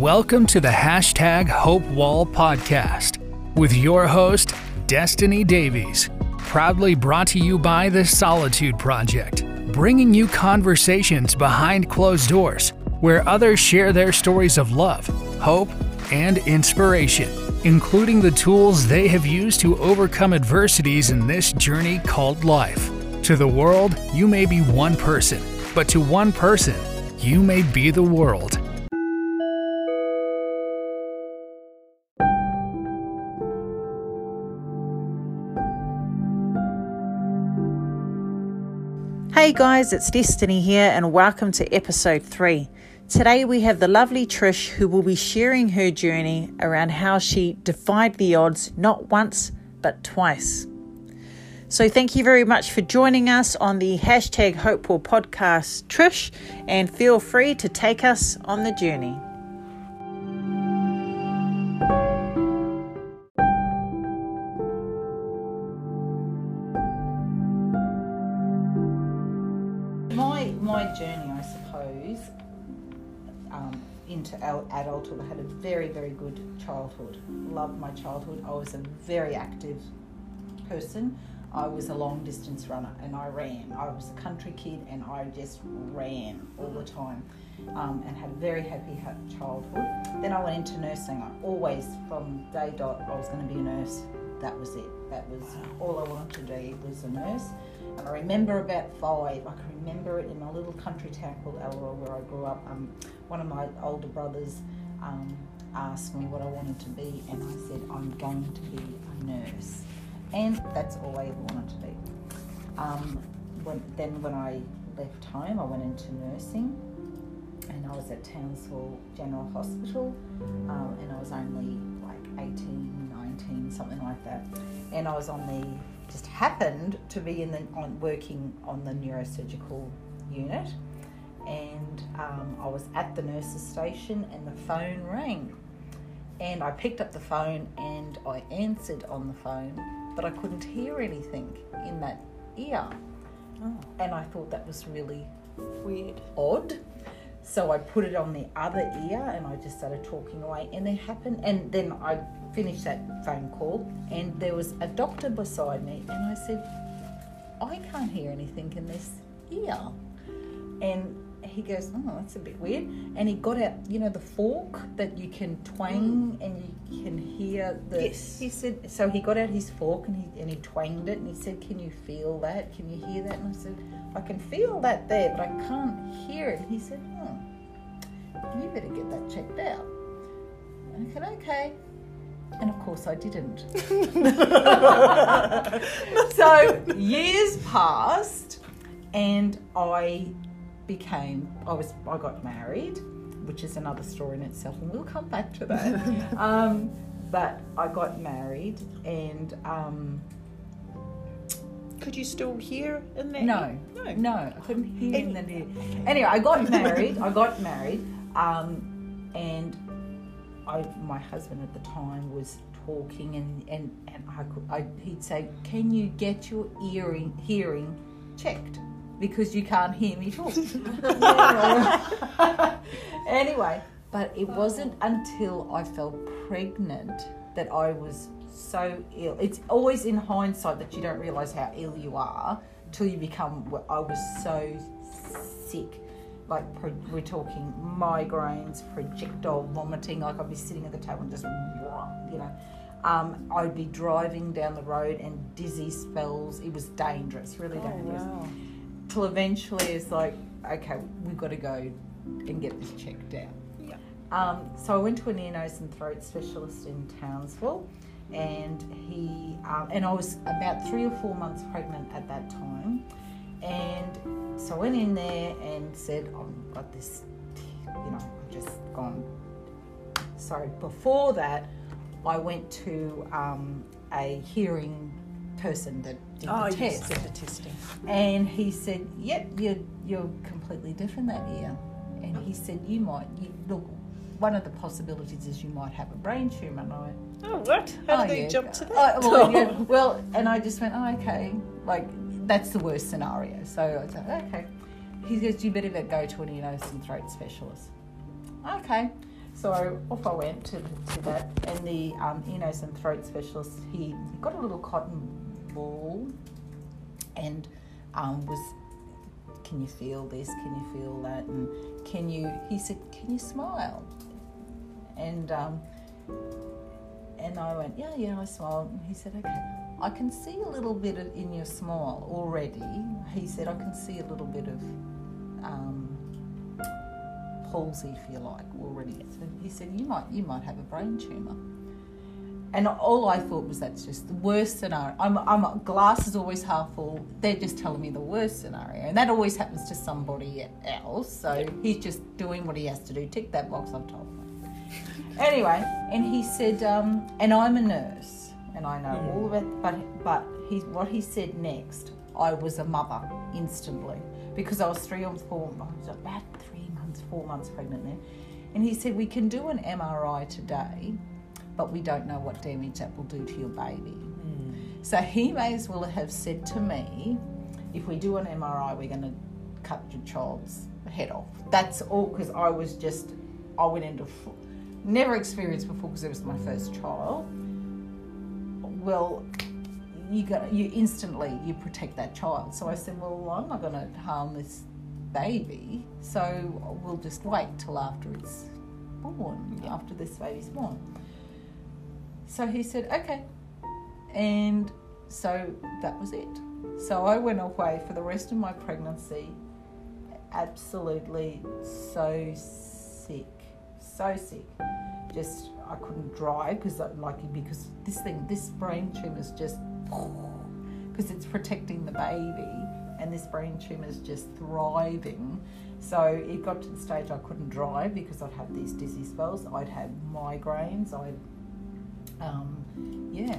Welcome to the hashtag Hope Wall podcast with your host, Destiny Davies. Proudly brought to you by the Solitude Project, bringing you conversations behind closed doors where others share their stories of love, hope, and inspiration, including the tools they have used to overcome adversities in this journey called life. To the world, you may be one person, but to one person, you may be the world. Hey guys, it's Destiny here, and welcome to episode 3. Today we have the lovely Trish who will be sharing her journey around how she defied the odds not once but twice. So, thank you very much for joining us on the hashtag Hopeful podcast, Trish, and feel free to take us on the journey. Adulthood, I had a very, very good childhood. Loved my childhood. I was a very active person. I was a long distance runner and I ran. I was a country kid and I just ran all the time um, and had a very happy ha- childhood. Then I went into nursing. I always, from day dot, I was going to be a nurse. That was it. That was all I wanted to be was a nurse. And I remember about five, I can remember it in my little country town called Elroy where I grew up. Um, one of my older brothers um, asked me what I wanted to be, and I said, I'm going to be a nurse. And that's all I ever wanted to be. Um, when, then when I left home, I went into nursing, and I was at Townsville General Hospital, um, and I was only like 18, 19, something like that. And I was on the, just happened to be in the, on working on the neurosurgical unit, and um, I was at the nurse's station, and the phone rang. And I picked up the phone and I answered on the phone, but I couldn't hear anything in that ear. And I thought that was really Weird. odd. So I put it on the other ear and I just started talking away. And it happened. And then I finished that phone call and there was a doctor beside me. And I said, I can't hear anything in this ear. And he goes, Oh, that's a bit weird. And he got out, you know, the fork that you can twang mm. and you can hear the. Yes. He said, So he got out his fork and he, and he twanged it and he said, Can you feel that? Can you hear that? And I said, I can feel that there, but I can't hear it. And he said, Oh, you better get that checked out. And I said, Okay. And of course, I didn't. so years passed, and I became. I was. I got married, which is another story in itself, and we'll come back to that. um, but I got married, and um, Could you still hear in that? no, No. no, I couldn't hear in the ear. Anyway, I got married. I got married, um, and I, my husband at the time was talking, and and and I could, I, he'd say, "Can you get your earring hearing checked?" Because you can't hear me talk. anyway, but it wasn't until I fell pregnant that I was so ill. It's always in hindsight that you don't realize how ill you are till you become. I was so sick. Like we're talking migraines, projectile vomiting. Like I'd be sitting at the table and just, you know, um, I'd be driving down the road and dizzy spells. It was dangerous, really Oh, dangerous wow. Till eventually it's like, okay, we've got to go and get this checked out. Yeah. Um, so I went to an ear, nose, and throat specialist in Townsville, and he um, and I was about three or four months pregnant at that time, and so I went in there and said, I've got this, you know, I've just gone. So before that, I went to um, a hearing person that did Oh, the yes, test. did the testing. And he said, "Yep, you're you're completely different that year." And he said, "You might you, look. One of the possibilities is you might have a brain tumor." And I went, Oh, what? How "Oh, did they jump to that? Oh, well, yeah, well, and I just went, "Oh, okay." Like that's the worst scenario. So I said, "Okay." He goes, "You better go to an ear, nose, and throat specialist." Okay. So off I went to, to that, and the um, ear, nose, and throat specialist, he got a little cotton ball and um, was, can you feel this? Can you feel that? And can you, he said, can you smile? And, um, and I went, yeah, yeah, I smiled. And he said, okay, I can see a little bit of, in your smile already. He said, I can see a little bit of um, palsy, if you like, already. So he said, you might, you might have a brain tumour. And all I thought was that's just the worst scenario. I'm, I'm glass is always half full. They're just telling me the worst scenario, and that always happens to somebody else. So he's just doing what he has to do. Tick that box. I've told him. anyway, and he said, um, and I'm a nurse, and I know all of it. But but he what he said next, I was a mother instantly because I was three or four. I was about three months, four months pregnant then, and he said we can do an MRI today but we don't know what damage that will do to your baby. Hmm. So he may as well have said to me, if we do an MRI, we're going to cut your child's head off. That's all because I was just, I went into, never experienced before because it was my first child. Well, you got you instantly you protect that child. So I said, well, I'm not going to harm this baby, so we'll just wait till after it's born, after this baby's born. So he said, okay. And so that was it. So I went away for the rest of my pregnancy, absolutely so sick, so sick. Just I couldn't drive because like because this thing, this brain tumor is just because it's protecting the baby, and this brain tumor is just thriving. So it got to the stage I couldn't drive because I'd have these dizzy spells. I'd have migraines. I'd um, yeah.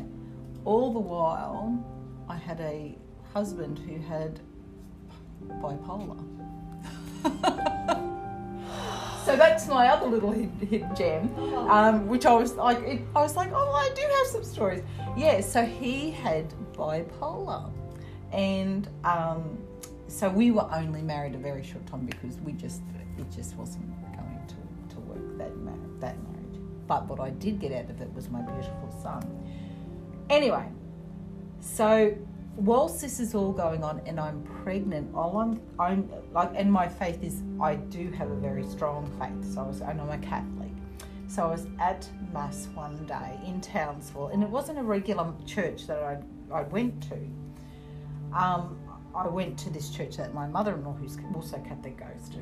All the while, I had a husband who had bipolar. so that's my other little hit gem, um, which I was like, it, I was like, oh, I do have some stories. Yeah, so he had bipolar, and um, so we were only married a very short time because we just it just wasn't going to, to work that that marriage. But what I did get out of it was my beautiful son. Anyway, so whilst this is all going on and I'm pregnant, all I'm, I'm like, and my faith is, I do have a very strong faith. So I was, and I'm a Catholic. So I was at mass one day in Townsville, and it wasn't a regular church that I I went to. Um, I went to this church that my mother-in-law, who's also Catholic, goes to.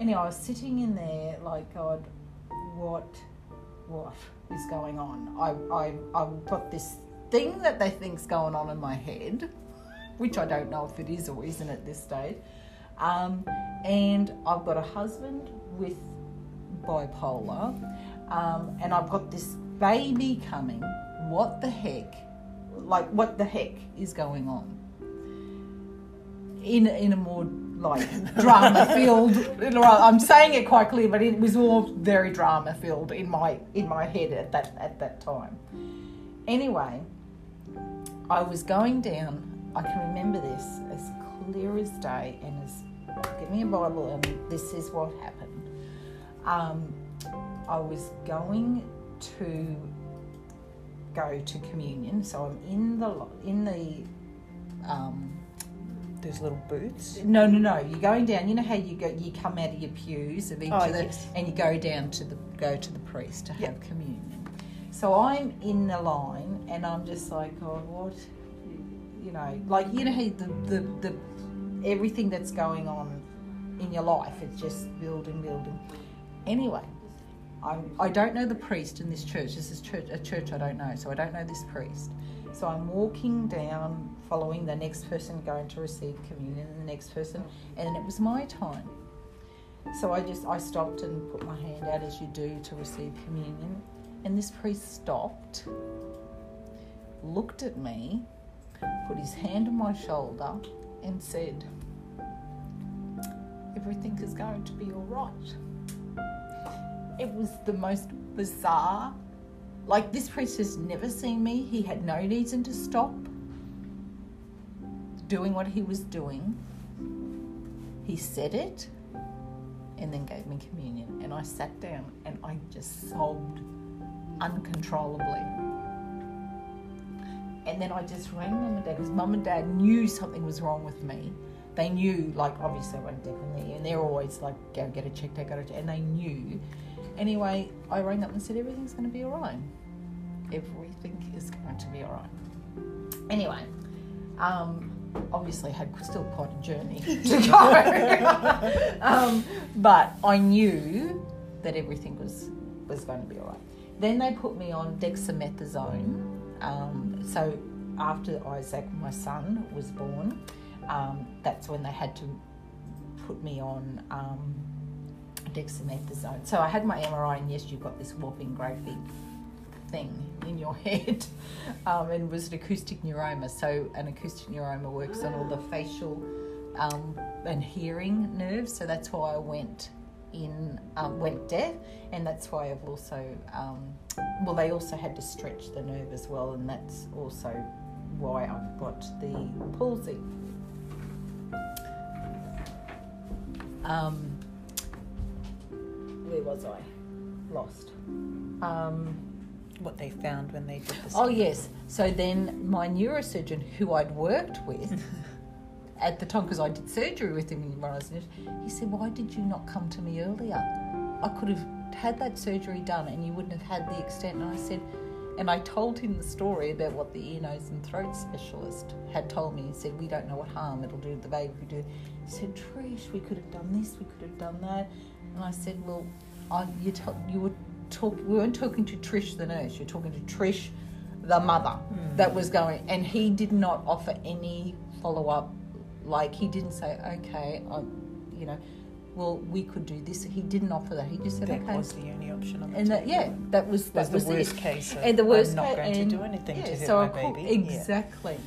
Anyway, I was sitting in there like, God, what, what is going on? I I I've got this thing that they think's going on in my head, which I don't know if it is or isn't at this stage. Um, and I've got a husband with bipolar, um, and I've got this baby coming. What the heck? Like, what the heck is going on? In in a more like drama filled. I'm saying it quite clear, but it was all very drama filled in my in my head at that at that time. Anyway, I was going down. I can remember this as clear as day, and as give me a Bible, and this is what happened. Um, I was going to go to communion, so I'm in the in the um, Those little booths. no, no, no. You're going down. You know how you go? You come out of your pews of each Oh, of the, yes. and you go down to the go to the priest to have communion. So I'm in the line, and I'm just like, oh, what? You know, like you know how the the, the everything that's going on in your life, it's just building, building. Anyway, I'm, I don't know the priest in this church. This is church, a church I don't know, so I don't know this priest. So I'm walking down, following the next person going to receive communion, and the next person, and it was my time. So I just I stopped and put my hand out as you do to receive communion, and this priest stopped, looked at me, put his hand on my shoulder, and said, "Everything is going to be all right." It was the most bizarre. Like this priest has never seen me. He had no reason to stop doing what he was doing. He said it, and then gave me communion. And I sat down and I just sobbed uncontrollably. And then I just rang mum and dad because mum and dad knew something was wrong with me. They knew, like, obviously I went definitely, and they're always like, go get it checked, I got it, and they knew. Anyway, I rang up and said, everything's going to be all right. Everything is going to be all right. Anyway, um, obviously had still quite a journey to go. um, but I knew that everything was was going to be all right. Then they put me on dexamethasone. Um, so after Isaac, my son, was born, um, that's when they had to put me on um, dexamethasone. So I had my MRI, and yes, you've got this whopping great big thing in your head, um, and was an acoustic neuroma. So an acoustic neuroma works on all the facial um, and hearing nerves. So that's why I went in um, went deaf, and that's why I've also um, well, they also had to stretch the nerve as well, and that's also why I've got the palsy. Um, where was I? Lost. What they found when they did the Oh yes. So then my neurosurgeon, who I'd worked with at the time, because I did surgery with him when I was in he said, "Why did you not come to me earlier? I could have had that surgery done, and you wouldn't have had the extent." And I said, and I told him the story about what the ear, nose, and throat specialist had told me. He said, "We don't know what harm it'll do to the baby if we do." He said, "Trish, we could have done this, we could have done that," and I said, "Well, I, you, t- you were talk, we weren't talking to Trish the nurse. You're talking to Trish, the mother, hmm. that was going." And he did not offer any follow up. Like he didn't say, "Okay, I, you know." Well, we could do this. He didn't offer that. He just said, That "Okay." was the only option on the and that, yeah, that was that was the was it. worst case. of, And the worst I'm not going and- to do anything yeah, to hurt so my baby. Yeah. Exactly.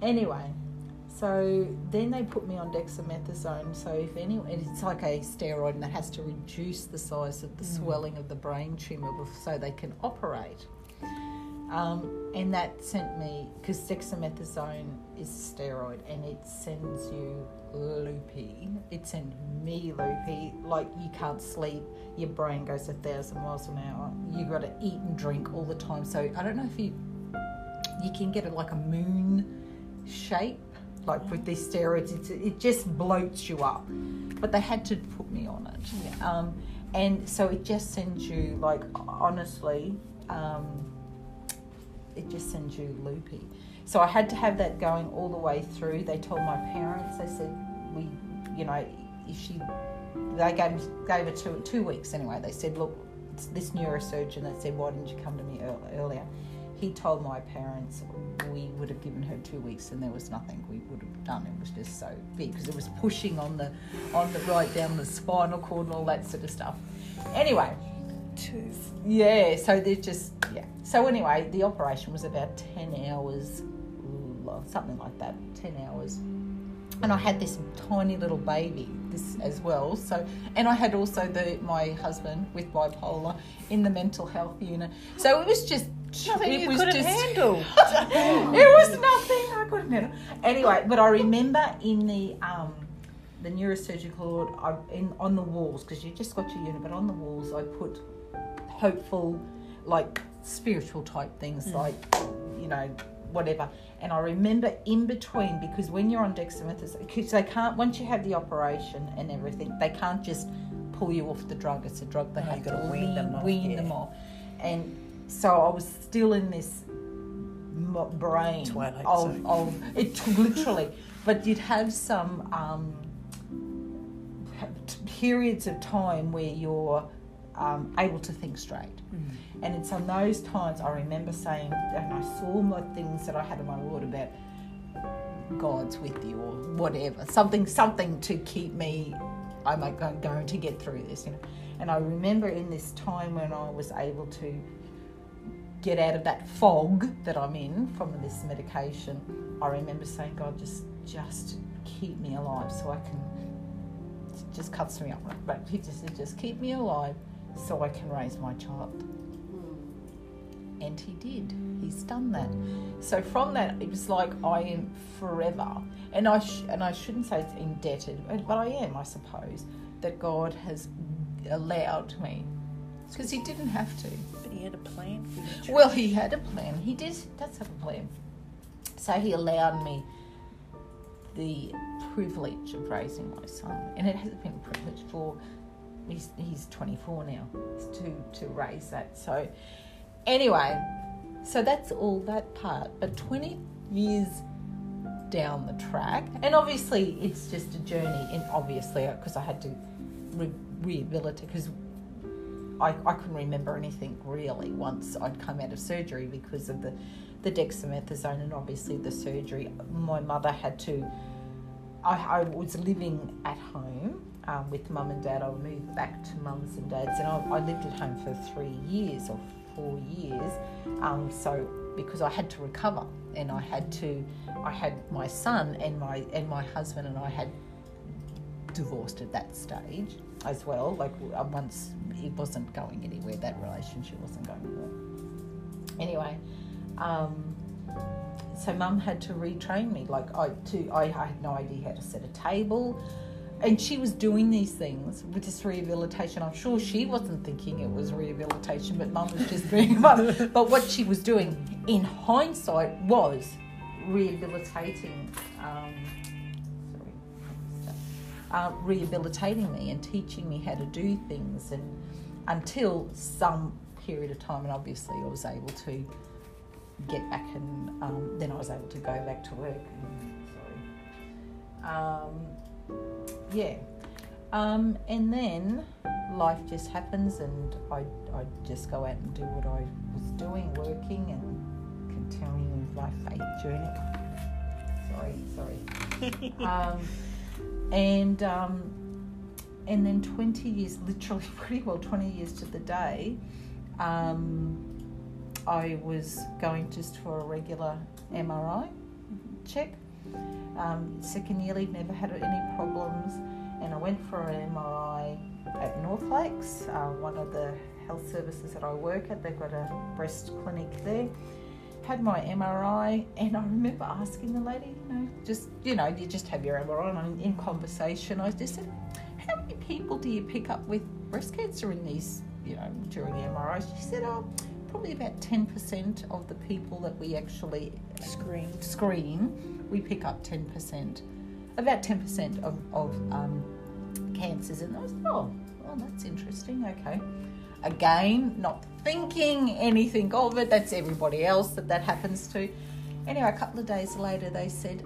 Anyway, so then they put me on dexamethasone. So if anyone, it's like a steroid, and that has to reduce the size of the Mm. swelling of the brain tumor, so they can operate. Um, and that sent me because dexamethasone is a steroid, and it sends you loopy. It sent me loopy, like you can't sleep. Your brain goes a thousand miles an hour. You got to eat and drink all the time. So I don't know if you you can get it like a moon shape, like with these steroids. It's, it just bloats you up. But they had to put me on it. Um, and so it just sends you, like, honestly, um, it just sends you loopy. So I had to have that going all the way through. They told my parents, they said, we, you know, if she, they gave, gave her two, two weeks anyway. They said, look, it's this neurosurgeon that said, why didn't you come to me earlier? He told my parents we would have given her two weeks and there was nothing we would have done. It was just so big because it was pushing on the, on the right down the spinal cord and all that sort of stuff. Anyway, Tooth. yeah, so there's just yeah. So anyway, the operation was about ten hours, something like that, ten hours. And I had this tiny little baby, this as well. So, and I had also the my husband with bipolar in the mental health unit. So it was just Nothing it you was couldn't just, handle. it was nothing I couldn't handle. Anyway, but I remember in the um, the neurosurgical ward, I, in on the walls because you just got your unit, but on the walls I put hopeful, like spiritual type things, like you know whatever. And I remember in between because when you're on dexamethasone, because they can't once you have the operation and everything, they can't just pull you off the drug. It's a drug they have to wean them off, wean yeah. them off. And so I was still in this brain Twilight of, zone. of it literally, but you'd have some um, periods of time where you're um, able to think straight. And it's on those times I remember saying, and I saw my things that I had in my word about God's with you or whatever, something, something to keep me. I'm like, I'm going to get through this, you know. And I remember in this time when I was able to get out of that fog that I'm in from this medication, I remember saying, God, just, just keep me alive so I can. Just cuts me up, but He just said, just keep me alive so I can raise my child and he did. He's done that. So from that, it was like I am forever, and I sh- and I shouldn't say it's indebted, but I am, I suppose, that God has allowed me because He didn't have to. He had a plan for you. Well, He had a plan. He did. Does have a plan. So He allowed me the privilege of raising my son, and it has been a privilege for. He's, he's 24 now to to raise that. So anyway, so that's all that part. But 20 years down the track, and obviously it's just a journey. And obviously, uh, because I had to re- rehabilitate, because I, I couldn't remember anything really once I'd come out of surgery because of the the dexamethasone and obviously the surgery. My mother had to. I, I was living at home um, with mum and dad. I moved back to mum's and dad's, and I, I lived at home for three years or four years. Um, so because I had to recover, and I had to, I had my son and my and my husband and I had divorced at that stage as well. Like uh, once it wasn't going anywhere, that relationship wasn't going anywhere. Anyway, um, so mum had to retrain me. Like I, to I had no idea how to set a table and she was doing these things with this rehabilitation. I'm sure she wasn't thinking it was rehabilitation, but mum was just doing it. But what she was doing in hindsight was rehabilitating, um, uh, rehabilitating me and teaching me how to do things, and until some period of time, and obviously I was able to get back, and um, then I was able to go back to work. Sorry. Um, yeah. Um, and then life just happens, and I, I just go out and do what I was doing, working and continuing with my faith journey. Sorry, sorry. um, and um, and then 20 years, literally pretty well 20 years to the day, um, I was going just for a regular MRI check um, second yearly, never had any problems, and I went for an MRI at North Lakes, uh, one of the health services that I work at. They've got a breast clinic there. Had my MRI, and I remember asking the lady, you know, just you know, you just have your MRI, and in conversation, I just said, "How many people do you pick up with breast cancer in these, you know, during the MRI?" She said, "Oh." Probably about 10% of the people that we actually Screen. screen, we pick up 10%, about 10% of, of um, cancers. And I was, oh, well, that's interesting. Okay. Again, not thinking anything of it. That's everybody else that that happens to. Anyway, a couple of days later, they said,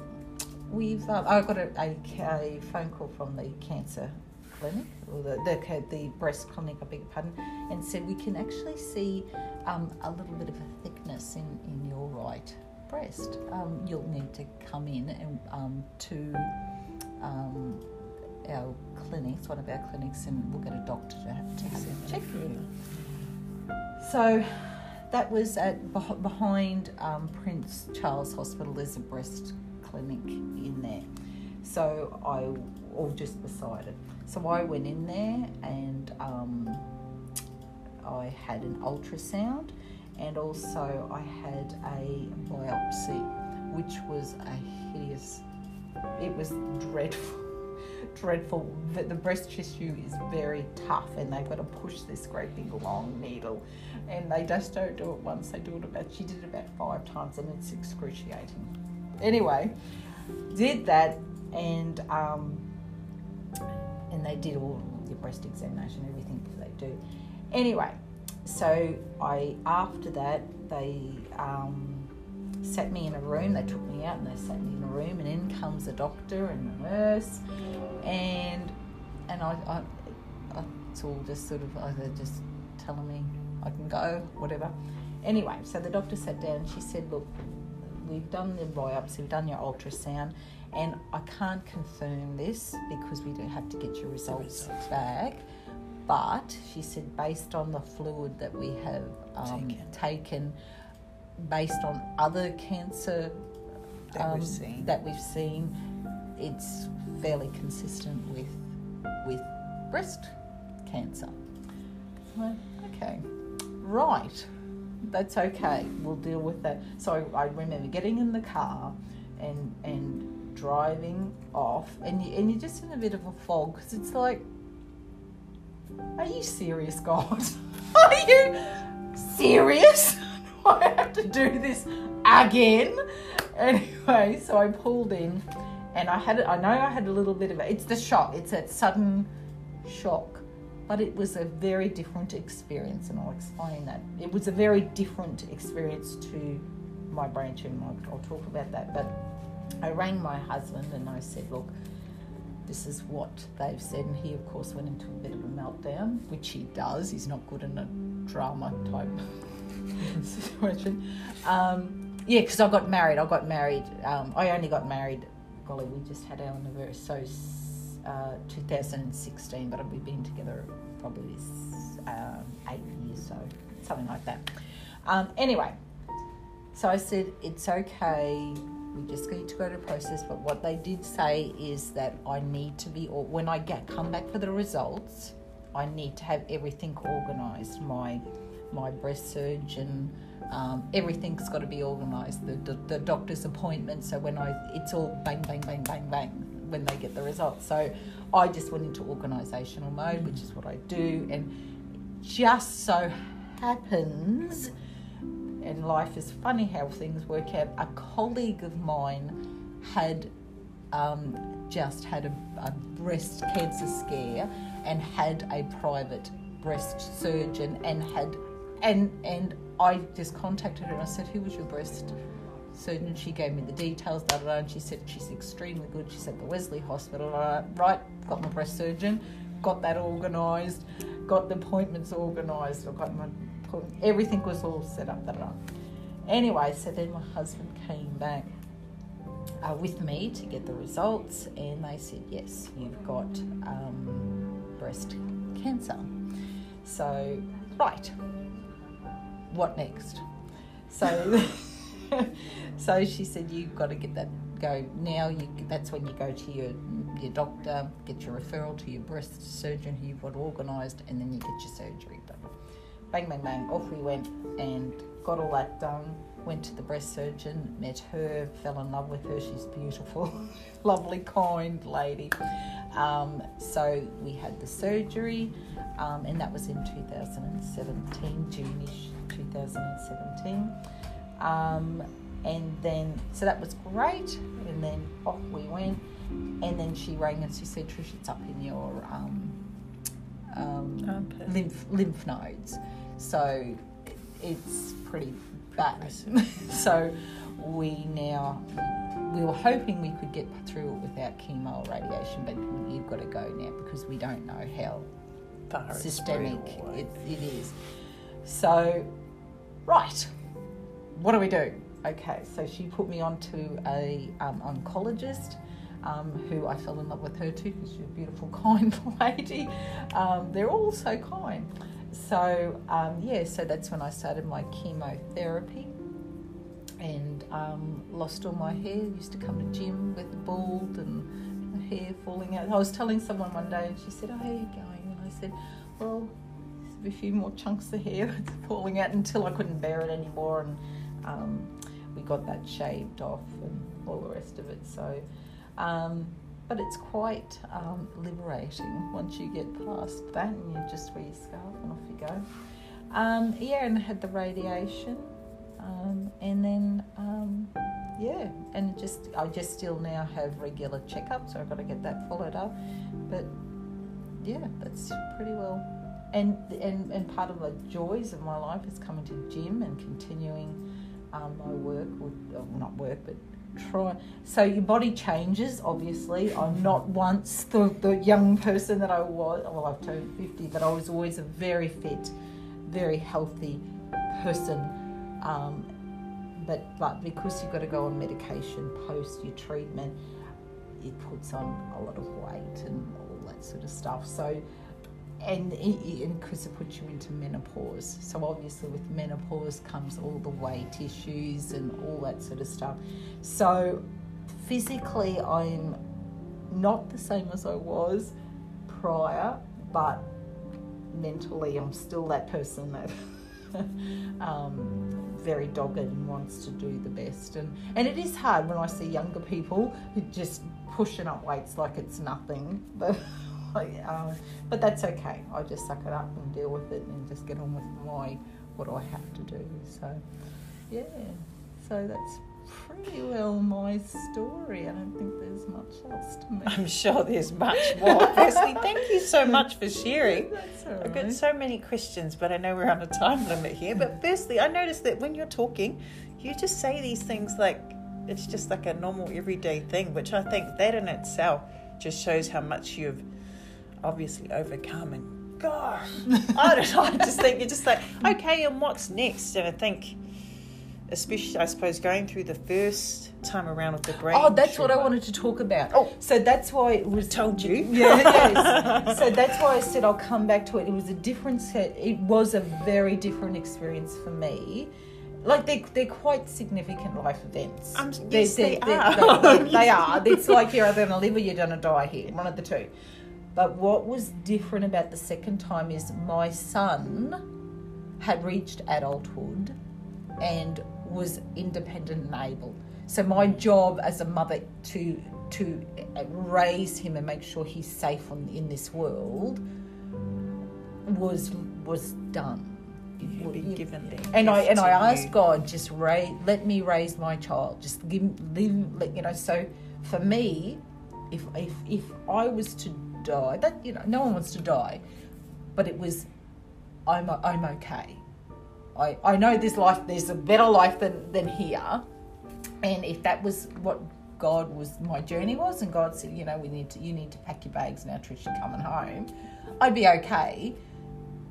we've, uh, I got a, a, a phone call from the cancer clinic, or the, the, the breast clinic, I beg your pardon, and said we can actually see um, a little bit of a thickness in, in your right breast. Um, you'll need to come in and um, to um, our clinics, one of our clinics, and we'll get a doctor to have, to have a check you. So that was at behind um, Prince Charles Hospital. There's a breast clinic in there. So I, or just beside it. So I went in there and um, I had an ultrasound and also I had a biopsy, which was a hideous. It was dreadful, dreadful. The, the breast tissue is very tough, and they've got to push this great big long needle, and they just don't do it once. They do it about. She did it about five times, and it's excruciating. Anyway, did that, and um, and they did all your breast examination, everything they do. Anyway, so I after that they um, sat me in a room. They took me out and they sat me in a room, and in comes a doctor and a nurse, and and I, I, I it's all just sort of either just telling me I can go, whatever. Anyway, so the doctor sat down and she said, "Look, we've done the biopsy, we've done your ultrasound, and I can't confirm this because we do have to get your results, results. back." But she said, based on the fluid that we have um, Taken. taken, based on other cancer That we've um, seen. that we've seen, it's fairly consistent with with breast cancer. Okay, right, that's okay. We'll deal with that. So I remember getting in the car and and driving off, and you, and you're just in a bit of a fog because it's like Are you serious, God? Are you serious? I have to do this again. Anyway, so I pulled in and I had I know I had a little bit of it. it's the shock. It's that sudden shock. But it was a very different experience and I'll explain that. It was a very different experience to my brain tumor. I'll talk about that. But I rang my husband and I said, look, this is what they've said. And he, of course, went into a bit of a meltdown, which he does. He's not good in a drama type situation. Um, yeah, because I got married. I got married. Um, I only got married. Golly, we just had our anniversary. So uh, 2016, but we've been together probably um, eight years, so something like that. Um, anyway, so I said it's okay we just need to go to process. But what they did say is that I need to be, or when I get come back for the results, I need to have everything organised. My my breast surgeon, um, everything's got to be organised. The, the, the doctor's appointment. So when I, it's all bang bang bang bang bang when they get the results. So I just went into organisational mode, which is what I do, and just so happens and life is funny how things work out. A colleague of mine had um, just had a, a, breast cancer scare and had a private breast surgeon and had and and I just contacted her and I said, "Who was your breast surgeon?" She gave me the details, da da da, and she said she's extremely good. She said the Wesley Hospital. Right, got my breast surgeon, got that organised, got the appointments organised. I got my everything was all set up. Da, da, da. Anyway, so then my husband came back uh, with me to get the results, and they said, Yes, you've got um, breast cancer. So, right, what next? So, so she said, You've got to get that go now. You, that's when you go to your your doctor, get your referral to your breast surgeon who you've got organised, and then you get your surgery done bang, bang, bang, off we went and got all that done. Went to the breast surgeon, met her, fell in love with her. She's beautiful, lovely, kind lady. Um, so we had the surgery, um, and that was in 2017, June-ish 2017. Um, and then, so that was great. And then off we went. And then she rang and she said, Trish, it's up in your um, um, lymph lymph nodes. So it's pretty bad. so we now we were hoping we could get through it without chemo or radiation, but you've got to go now because we don't know how Far systemic it, it is. So, right, what do we do? Okay, so she put me on to a um, oncologist. Um, who I fell in love with her too because she's a beautiful, kind lady. Um, they're all so kind so um, yeah, so that's when I started my chemotherapy and um, lost all my hair. Used to come to gym with bald and hair falling out. I was telling someone one day, and she said, "Oh, how are you going?" And I said, "Well, a few more chunks of hair falling out until I couldn't bear it anymore, and um, we got that shaved off and all the rest of it." So. Um, but it's quite um, liberating once you get past that and you just wear your scarf and off you go. Um, yeah, and I had the radiation, um, and then um, yeah, and just I just still now have regular checkups, so I've got to get that followed up. But yeah, that's pretty well. And and and part of the joys of my life is coming to gym and continuing um, my work, with, well, not work, but try. So your body changes obviously. I'm not once the, the young person that i was well i've turned 50 but i was always a very fit very healthy person. Um, but but because you've got to go on medication post your treatment it puts on a lot of weight and all that sort of stuff. So and because it, puts you into menopause. So obviously, with menopause comes all the weight issues and all that sort of stuff. So physically, I'm not the same as I was prior, but mentally, I'm still that person that. um, very dogged and wants to do the best and and it is hard when I see younger people who just pushing up weights like it's nothing but um, but that's okay. I just suck it up and deal with it and just get on with my what I have to do. So, yeah. So that's pretty well my story. I don't think there's much else to me. I'm sure there's much more. Firstly, thank you so much for sharing. That's all I've got so many questions, but I know we're on a time limit here. But firstly, I noticed that when you're talking, you just say these things like it's just like a normal everyday thing, which I think that in itself just shows how much you've obviously overcome. And gosh, I don't know. I just think you're just like, okay, and what's next? And I think, especially, I suppose, going through the first time around with the brain. Oh, that's what I wanted to talk about. Oh. so that's why it was Told you. Yeah, yes. So that's why I said I'll come back to it. It was a different set. It was a very different experience for me. Like they they're quite significant life events. Um, They're- yes, they they're- are. They, they- they are. It's like you're either going to live or you're going to die here. One of the two. But what was different about the second time is my son had reached adulthood and was independent and able. So my job as a mother to to raise him and make sure he's safe on, in this world was was done. You've been given that And I and I asked. God, just ra- let me raise my child. Just give, live, let, you know. So for me, if if if I was to die, that you know, no one wants to die, but it was, I'm I'm okay. I I know this life. There's a better life than than here, and if that was what God was my journey was, and God said, you know, we need to you need to pack your bags now, Trish, you're coming home, I'd be okay.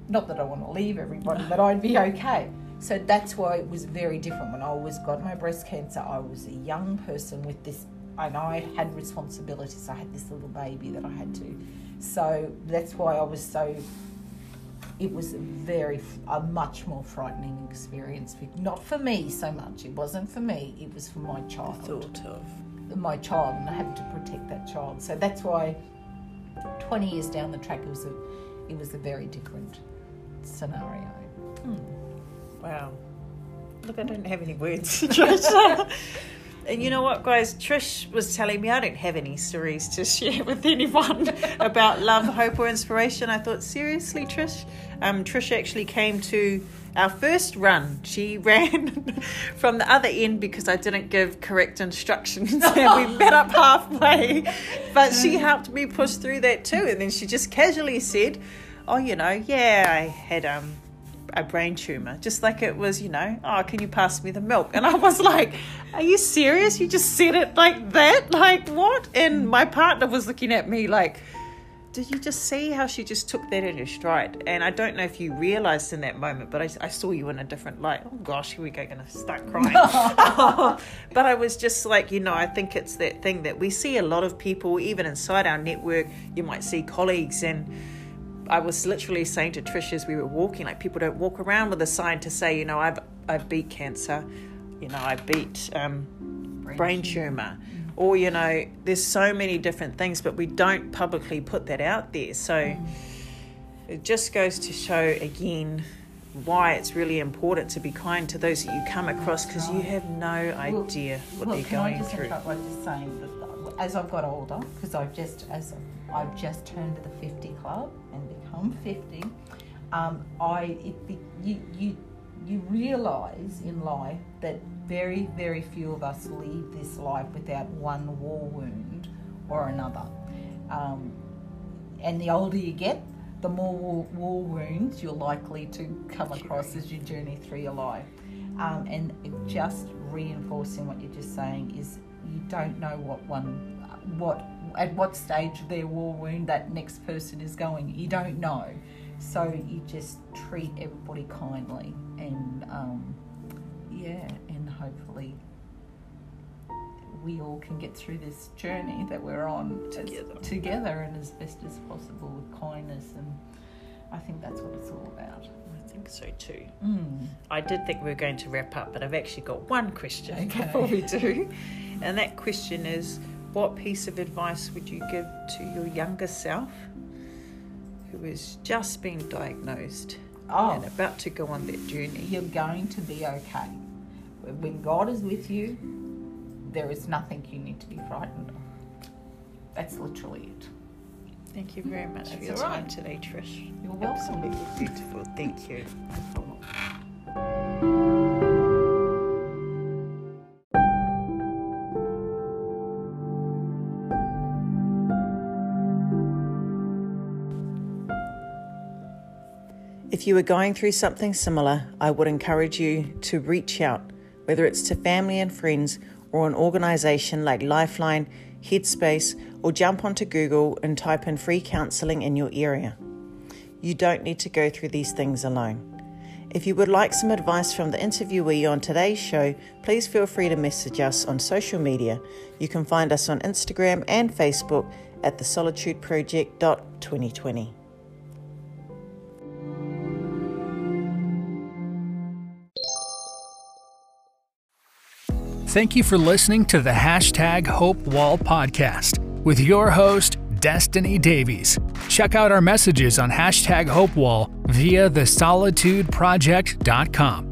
Not that I want to leave everybody, but I'd be okay. So that's why it was very different. When I was got my breast cancer, I was a young person with this, and I had responsibilities. I had this little baby that I had to. So that's why I was so. It was a very, a much more frightening experience. Not for me so much. It wasn't for me. It was for my child thought of. my child and I had to protect that child. So that's why 20 years down the track it was a it was a very different scenario. Hmm. Wow. Look, I don't have any words. and you know what, guys? Trish was telling me I don't have any stories to share with anyone about love, hope, or inspiration. I thought, seriously, Trish? Um, Trish actually came to our first run. She ran from the other end because I didn't give correct instructions, and we met up halfway. But she helped me push through that too. And then she just casually said, "Oh, you know, yeah, I had um." A brain tumor, just like it was, you know, oh, can you pass me the milk? And I was like, are you serious? You just said it like that? Like, what? And my partner was looking at me like, did you just see how she just took that in her stride? And I don't know if you realized in that moment, but I, I saw you in a different light. Oh gosh, here we go, gonna start crying. but I was just like, you know, I think it's that thing that we see a lot of people, even inside our network, you might see colleagues and I was literally saying to Trish as we were walking, like people don't walk around with a sign to say, you know, I've I've beat cancer, you know, I beat um, brain, tumor, or you know, there's so many different things, but we don't publicly put that out there. So it just goes to show again why it's really important to be kind to those that you come across because you have no idea what well, they're can I going just through. interrupt by just saying that as I've got older, because I've just as I've just turned to the 50 club and become 50, um, I it, you you you realise in life that very very few of us leave this life without one war wound or another. Um, and the older you get, the more war, war wounds you're likely to come across as you journey through your life. Um, and just reinforcing what you're just saying is you don't know what one, what at what stage of their war wound that next person is going. You don't know, so you just treat everybody kindly and um, yeah, and hopefully we all can get through this journey that we're on as- Together. together and as best as possible with kindness and I think that's what it's all about. I think so too. Mm. I did think we were going to wrap up, but I've actually got one question Okay. before we do. And that question is what piece of advice would you give to your younger self who has just been diagnosed Oh. and about to go on that journey? You're going to be okay. When God is with you, there is nothing you need to be frightened of. That's literally it. Thank you very much for your all time today, Trish. You're welcome. Absolutely beautiful. Thank you. If you are going through something similar, I would encourage you to reach out, whether it's to family and friends or an organisation like Lifeline, Headspace, or jump onto Google and type in free counselling in your area. You don't need to go through these things alone. If you would like some advice from the interviewee on today's show, please feel free to message us on social media. You can find us on Instagram and Facebook at the Solitude Project.2020. Thank you for listening to the hashtag Hope Wall podcast with your host, Destiny Davies. Check out our messages on hashtag Hope Wall via thesolitudeproject.com.